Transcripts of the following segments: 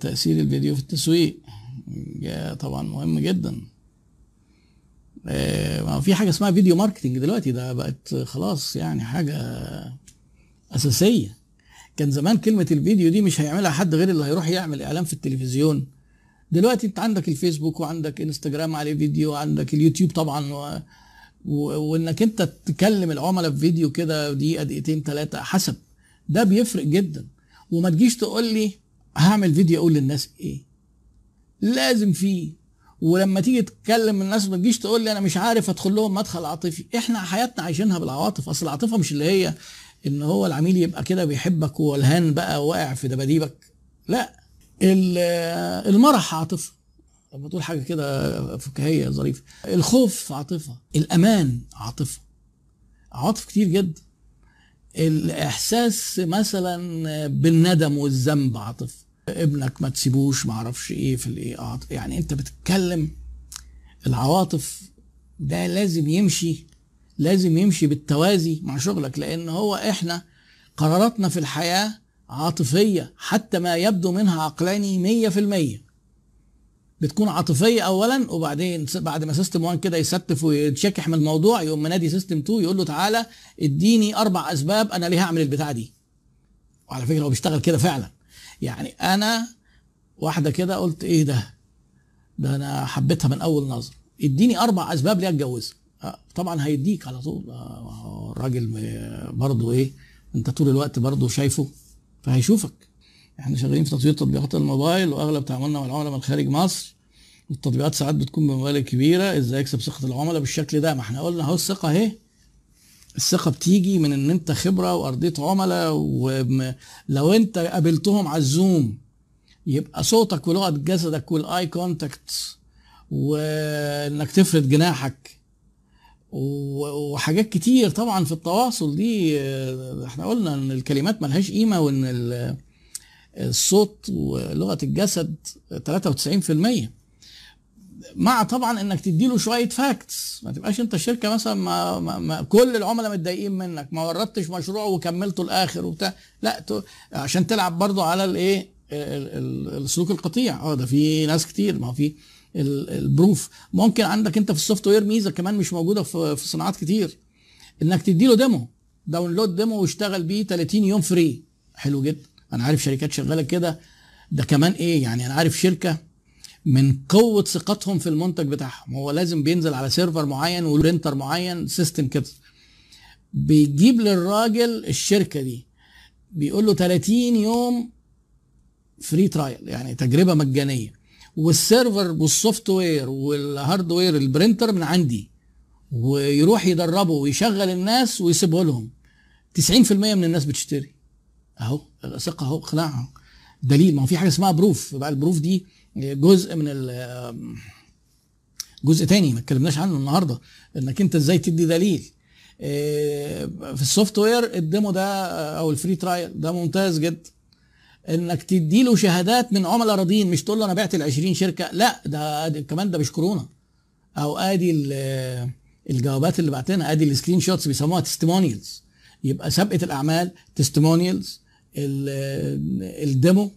تأثير الفيديو في التسويق. طبعا مهم جدا. آه، ما في حاجة اسمها video marketing دلوقتي. ده بقت خلاص يعني حاجة أساسية. كان زمان كلمة الفيديو دي مش هيعملها حد غير اللي هيروح يعمل إعلان في التلفزيون. دلوقتي انت عندك الفيسبوك وعندك انستجرام عليه فيديو وعندك اليوتيوب طبعا و... و... وإنك انت تكلم العملاء في فيديو كده دقيقة دقيقتين ثلاثة حسب. ده بيفرق جدا. وما تجيش تقول لي هعمل فيديو أقول للناس إيه؟ لازم فيه ولما تيجي تتكلم الناس ما تجيش تقول لي أنا مش عارف أدخل لهم مدخل عاطفي إحنا حياتنا عايشينها بالعواطف. أصل العاطفة مش اللي هي إن هو العميل يبقى كده بيحبك والهان بقى واقع في دباديبك. لا ال- المرح عاطفة. لما تقول حاجة كده فكاهية ظريفه الخوف عاطفة. الأمان عاطفة. عواطف كتير جدا. الإحساس مثلا بالندم والذنب عاطفة. ابنك ما تسيبوش ما أعرفش إيه في الايه يعني انت بتتكلم العواطف ده لازم يمشي لازم يمشي بالتوازي مع شغلك لأن هو إحنا قراراتنا في الحياة عاطفية حتى ما يبدو منها عقلاني مية في المية. بتكون عاطفية اولا وبعدين بعد ما system 1 كده يستف ويتشكح من الموضوع يقوم منادي system 2 يقول له تعالى اديني أربع أسباب أنا ليه هعمل البتاعة دي. وعلى فكرة هو بيشتغل كده فعلا. يعني أنا واحدة كده قلت إيه ده؟ ده أنا حبيتها من أول نظر. اديني أربع أسباب ليه أتجوزها. آه، طبعا هيديك على طول. آه، الراجل برضه إيه؟ أنت طول الوقت برضه شايفه فهيشوفك. إحنا شغالين في تطوير تطبيقات الموبايل وأغلب تعاملنا مع العملاء من خارج مصر. التطبيقات ساعات بتكون بمبالغ كبيرة إزاي أكسب ثقة العملاء بالشكل ده؟ ما إحنا قلنا أهو الثقة أهي. الثقة بتيجي من إن أنت خبرة وارضيت عملاء ولو أنت قابلتهم على الزوم يبقى صوتك ولغة جسدك وال eye contact وإنك تفرد جناحك. وحاجات كتير طبعا في التواصل دي آه، إحنا قلنا إن الكلمات ملهاش قيمة وإن ال- الصوت ولغة الجسد 93% مع طبعا إنك تديله شوية facts ما تبقاش أنت الشركة مثلا ما, ما, ما كل العملاء متضايقين منك. ما أخدتش مشروع وكملته الآخر وبتاع. لا عشان تلعب برضو على الايه ال- ال- السلوك القطيع. آه ده في ناس كتير. ما في ال- ال proof ممكن عندك أنت في ال software ميزة كمان مش موجودة في في صناعات كتير. إنك تديله demo download demo واشتغل بيه 30 يوم free حلو جدا. أنا عارف شركات شغالة كده. ده كمان إيه؟ يعني أنا عارف شركة من قوة ثقتهم في المنتج بتاعهم. هو لازم بينزل على server معين و printer معين system كده. بيجيب للراجل الشركة دي بيقول له 30 يوم free trial يعني تجربة مجانية. وال server وال software وال hardware ال printer من عندي ويروح يدربه ويشغل الناس ويسيبه لهم. 90% من الناس بتشتري. أهو ثقة أهو اقناع اهو دليل ما هو في حاجة اسمها proof بقى ال proof دي جزء من ال جزء تاني ما اتكلمناش عنه النهارده إنك أنت إزاي تدي دليل. إيه، في ال software ال demo ده أو ال free trial ده ممتاز جدا إنك تدي له شهادات من عملاء راضيين مش تقول له أنا بعت ل 20 شركة لا ده ده كمان ده مش كورونا. أو أدي ال- الجوابات اللي بعتنا أدي ال screenshots بيسموها testimonials يبقى سابقة الأعمال testimonials ال demo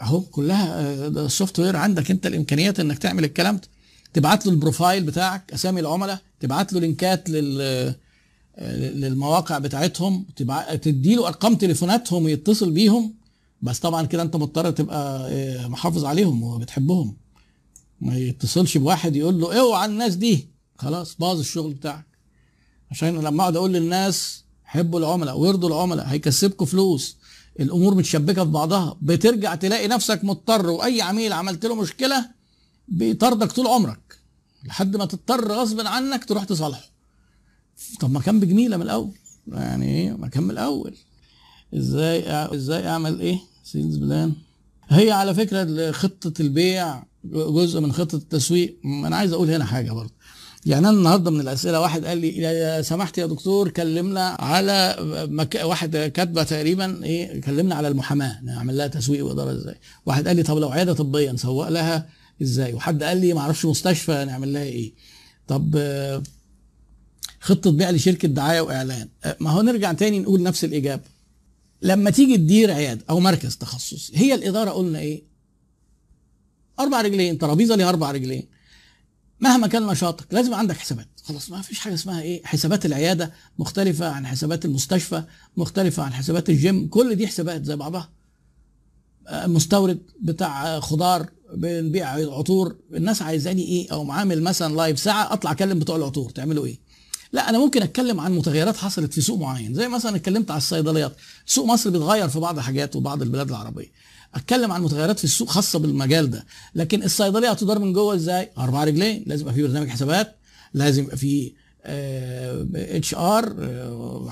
اهو كلها آه، ده ال software عندك انت الامكانيات انك تعمل الكلام ده. تبعت له ال profile بتاعك اسامي العملاء تبعت له link ات لل آه، للمواقع بتاعتهم. تدي له ارقام تليفوناتهم ويتصل بيهم. بس طبعا كده انت مضطر تبقى آه، محافظ عليهم وبتحبهم. ما يتصلش بواحد يقول له اوعى الناس دي. خلاص باظ الشغل بتاعك. عشان لما اقعد أقول للناس حبوا العملاء ويرضوا العملاء هيكسبكم فلوس. الأمور متشبكة في بعضها بترجع تلاقي نفسك مضطر وأي عميل عملت له مشكلة بيطاردك طول عمرك لحد ما تضطر غصب عنك تروح تصالحه. طب ما كان بجميلة من الأول. يعني إيه؟ ما كان من الأول. إزاي إزاي أعمل إيه؟ sales plan. هي على فكرة خطه البيع جزء من خطة التسويق. أنا عايز أقول هنا حاجة برضه. يعني أنا النهارده من الأسئلة واحد قال لي يا سمحت يا دكتور كلمنا على مك... واحد كاتبة تقريبا إيه كلمنا على المحاماة نعمل لها تسويق وإدارة إزاي. واحد قال لي طب لو عيادة طبية نسوق لها إزاي؟ وحد قال لي ما أعرفش مستشفى نعمل لها إيه. طب خطة بيع لشركة دعاية وإعلان. ما هو نرجع تاني نقول نفس الإجابة. لما تيجي تدير عيادة أو مركز تخصصي هي الإدارة قلنا إيه؟ أربع رجلين ترابيزة ليها أربع رجلين. مهما كان نشاطك لازم عندك حسابات. خلاص ما فيش حاجة اسمها إيه؟ حسابات العيادة مختلفة عن حسابات المستشفى مختلفة عن حسابات الجيم. كل دي حسابات زي بعضها. آه، مستورد بتاع خضار بنبيع عطور. الناس عايزاني إيه؟ أو معامل مثلا live ساعة أطلع أكلم بتوع العطور. تعملوا إيه؟ لا أنا ممكن أتكلم عن متغيرات حصلت في سوق معين. زي مثلا اتكلمت على الصيدليات. سوق مصر بيتغير في بعض الحاجات وبعض البلاد العربية. أتكلم عن متغيرات في السوق خاصة بالمجال ده. لكن الصيدلية هتدار من جوه إزاي؟ أربع رجلين. لازم يبقى في برنامج حسابات. لازم يبقى في HR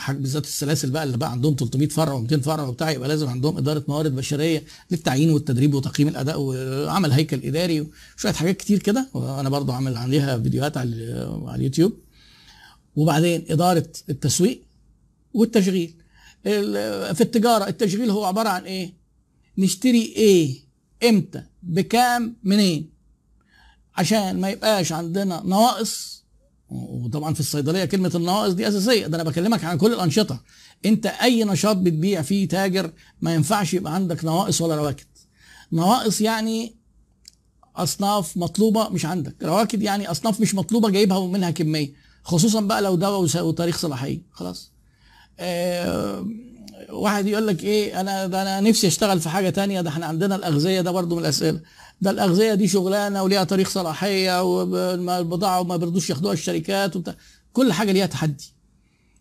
بالذات السلاسل بقى اللي بقى عندهم 300 فرع و200 فرع وبتاع. يبقى لازم عندهم إدارة موارد بشرية للتعيين والتدريب وتقييم الأداء وعمل هيكل إداري وشوية حاجات كتير كده. وأنا برضو عامل عليها فيديوهات على اليوتيوب. وبعدين إدارة التسويق والتشغيل. في التجارة التشغيل هو عبارة عن إيه؟ نشتري إيه؟ إمتى؟ بكام؟ منين؟ عشان ما يبقاش عندنا نواقص. وطبعا في الصيدلية كلمة النواقص دي أساسية. ده أنا بكلمك عن كل الأنشطة. أنت أي نشاط بتبيع فيه تاجر ما ينفعش يبقى عندك نواقص ولا رواكد. نواقص يعني أصناف مطلوبة مش عندك. رواكد يعني أصناف مش مطلوبة جايبها ومنها كمية. خصوصا بقى لو دواء وتاريخ صلاحية. خلاص. آه واحد يقول لك إيه أنا ده أنا نفسي أشتغل في حاجة تانية. ده إحنا عندنا الأغذية ده برضو من الأسئلة. ده الأغذية دي شغلانة وليها تاريخ صلاحية والبضاعه وما بيرضوش ياخدوها الشركات وبتاع. كل حاجة ليها تحدي.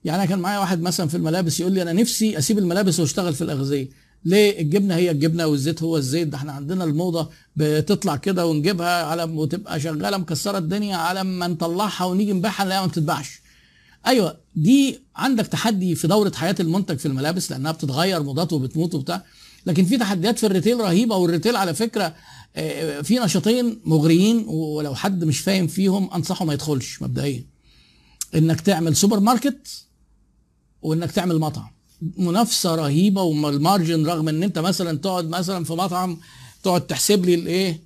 يعني أنا كان معايا واحد مثلا في الملابس يقول لي أنا نفسي أسيب الملابس وأشتغل في الأغذية. ليه الجبنة هي الجبنة والزيت هو الزيت؟ ده إحنا عندنا الموضة بتطلع كده ونجيبها على وتبقى شغالة مكسرة الدنيا على ما نطلعها ونيجي نبيعها نلاقيها ما بتتباعش. أيوه دي عندك تحدي في دورة حياة المنتج في الملابس لأنها بتتغير موضات وبتموت وبتاع. لكن في تحديات في ال retail رهيبة وال retail على فكرة في نشاطين مغريين ولو حد مش فاهم فيهم أنصحه ما يدخلش مبدئيا. إنك تعمل سوبر ماركت وإنك تعمل مطعم. منافسة رهيبة وال margin رغم إن أنت مثلا تقعد مثلا في مطعم تقعد تحسب لي الإيه؟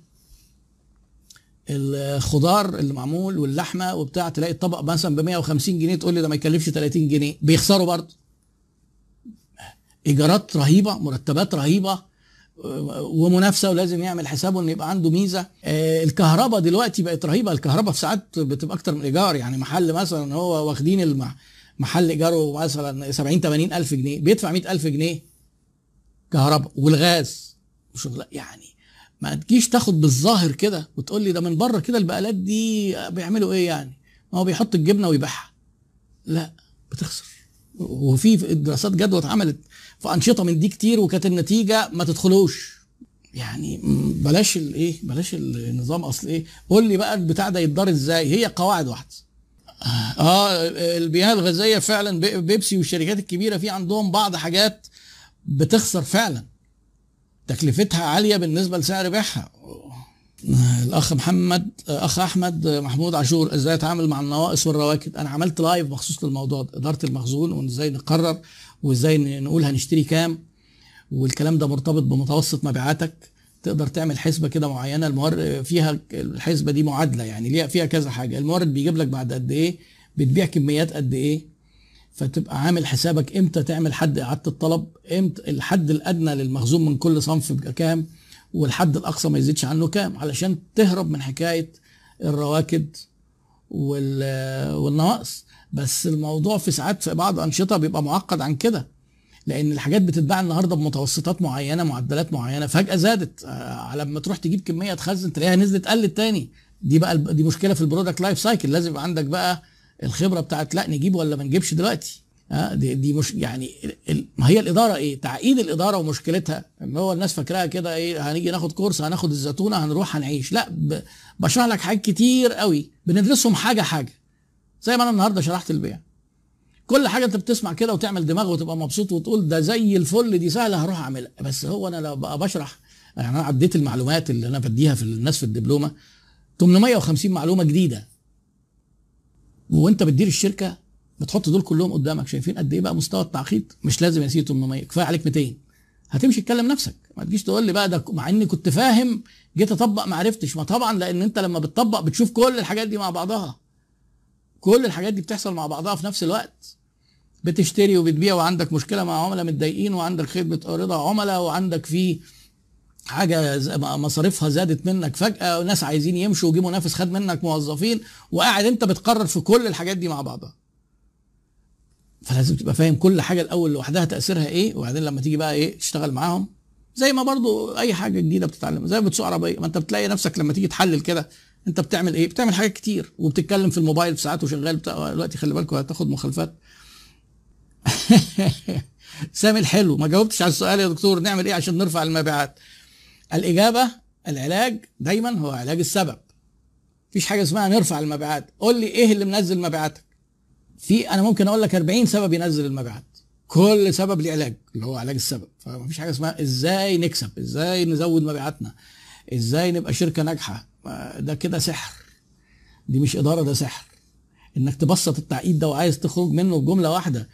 الخضار اللي معمول واللحمة وبتاع تلاقي الطبق مثلا ب 150 جنيه تقول لي ده ما يكلفش 30 جنيه. بيخسروا برضه. إيجارات رهيبة مرتبات رهيبة ومنافسة ولازم يعمل حسابه ان يبقى عنده ميزة. الكهرباء دلوقتي بقت رهيبة. الكهرباء في ساعات بتبقى أكتر من إيجار يعني محل مثلا هو واخدين محل إيجاره مثلا 70 80 ألف جنيه بيدفع 100 ألف جنيه كهرباء والغاز وشغل يعني ما تجيش تاخد بالظاهر كده وتقول لي ده من بره كده البقالات دي بيعملوا إيه يعني؟ ما هو بيحط الجبنة ويبيعها. لا بتخسر. وفي دراسات جدوى اتعملت في أنشطة من دي كتير وكانت النتيجة ما تدخلوش. يعني بلاش الايه بلاش النظام أصل إيه. قول لي بقى البتاع ده يتدار إزاي؟ هي قواعد واحدة. آه المياه الغازيه فعلا بيبسي والشركات الكبيرة في عندهم بعض حاجات بتخسر فعلا. تكلفتها عالية بالنسبة لسعر بيعها. الأخ محمد أخ أحمد محمود عاشور إزاي أتعامل مع النواقص والرواكد؟ أنا عملت لايف مخصوص للموضوع ده إدارة المخزون وازاي نقرر وإزاي نقول هنشتري كام والكلام ده مرتبط بمتوسط مبيعاتك. تقدر تعمل حسبة كده معينة المورد فيها الحسبة دي معادلة يعني ليها فيها كذا حاجة. المورد بيجيب لك بعد قد إيه بتبيع كميات قد إيه فتبقى عامل حسابك إمتى تعمل حد إعادة الطلب إمتى الحد الأدنى للمخزون من كل صنف بيبقى كام والحد الأقصى ما يزيدش عنه كام علشان تهرب من حكاية الرواكد والنواقص. بس الموضوع في ساعات في بعض أنشطة بيبقى معقد عن كده. لأن الحاجات بتتباع النهارده بمتوسطات معينه معدلات معينه فجأة زادت. على ما تروح تجيب كمية تخزن تلاقيها نزلت قلت تاني. دي بقى دي مشكلة في ال product life cycle. لازم يبقى عندك بقى الخبرة بتاعت لا نجيب ولا ما نجيبش دلوقتي. ها دي, دي مش يعني ما هي الإدارة إيه؟ تعقيد الإدارة ومشكلتها. إن هو الناس فاكراها كده إيه؟ هنيجي ناخد course هناخد الزتونة هنروح هنعيش. لا بشرح لك حاجات كتير قوي. بندرسهم حاجة حاجة. زي ما أنا النهارده شرحت البيع. كل حاجة أنت بتسمع كده وتعمل دماغ وتبقى مبسوط وتقول ده زي الفل دي سهلة هروح أعملها. بس هو أنا لو بقى بشرح يعني أنا عديت المعلومات اللي أنا بديها في الناس في الدبلومة 850 معلومة جديدة. وأنت بتدير الشركة بتحط دول كلهم قدامك شايفين قد إيه بقى مستوى التعقيد؟ مش لازم يا سيدي 800 كفاية عليك 200 هتمشي تكلم نفسك. ما تجيش تقول لي بقى ده مع إني كنت فاهم جيت أطبق ما عرفتش. ما طبعا لأن أنت لما بتطبق بتشوف كل الحاجات دي مع بعضها. كل الحاجات دي بتحصل مع بعضها في نفس الوقت. بتشتري وبتبيع وعندك مشكلة مع عملاء متضايقين وعندك خدمة رضا عملاء وعندك في حاجة مصاريفها زادت منك فجأة وناس عايزين يمشوا وجي منافس خد منك موظفين وقاعد انت بتقرر في كل الحاجات دي مع بعضها. فلازم تبقى فاهم كل حاجة الأول لوحدها تأثيرها إيه وبعدين لما تيجي بقى إيه تشتغل معاهم زي ما برضو أي حاجة جديدة بتتعلم زي بتسوق عربية ما أنت بتلاقي نفسك لما تيجي تحلل كده أنت بتعمل إيه؟ بتعمل حاجات كتير وبتتكلم في الموبايل في ساعات وشغال بتاع دلوقتي خلي بالكوا هتاخد مخالفات. سامي الحلو ما جاوبتش على السؤال يا دكتور نعمل إيه عشان نرفع المبيعات؟ الإجابة العلاج دايما هو علاج السبب. مفيش حاجة اسمها نرفع المبيعات. قول لي إيه اللي منزل مبيعاتك؟ في أنا ممكن أقول لك 40 سبب ينزل المبيعات. كل سبب ليه علاج اللي هو علاج السبب. فمفيش حاجة اسمها إزاي نكسب إزاي نزود مبيعاتنا إزاي نبقى شركة ناجحة. ده كده سحر. دي مش إدارة ده سحر. إنك تبسط التعقيد ده وعايز تخرج منه بجملة واحدة.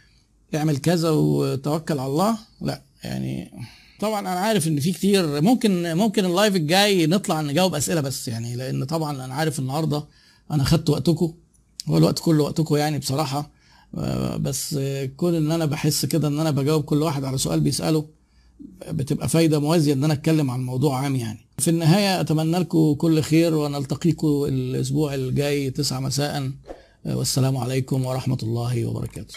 اعمل كذا وتوكل على الله؟ لا يعني طبعا أنا عارف إن في كتير ممكن ممكن اللايف الجاي نطلع نجاوب أسئلة بس يعني لأن طبعا أنا عارف النهارده أنا خدت وقتكم هو الوقت كله وقتكم يعني بصراحة. آه، بس كون إن أنا بحس كده إن أنا بجاوب كل واحد على سؤال بيسأله بتبقى فايدة موازية إن أنا أتكلم عن موضوع عام يعني. في النهاية أتمنى لكم كل خير ونلتقيكم الأسبوع الجاي 9 مساء. آه، والسلام عليكم ورحمة الله وبركاته.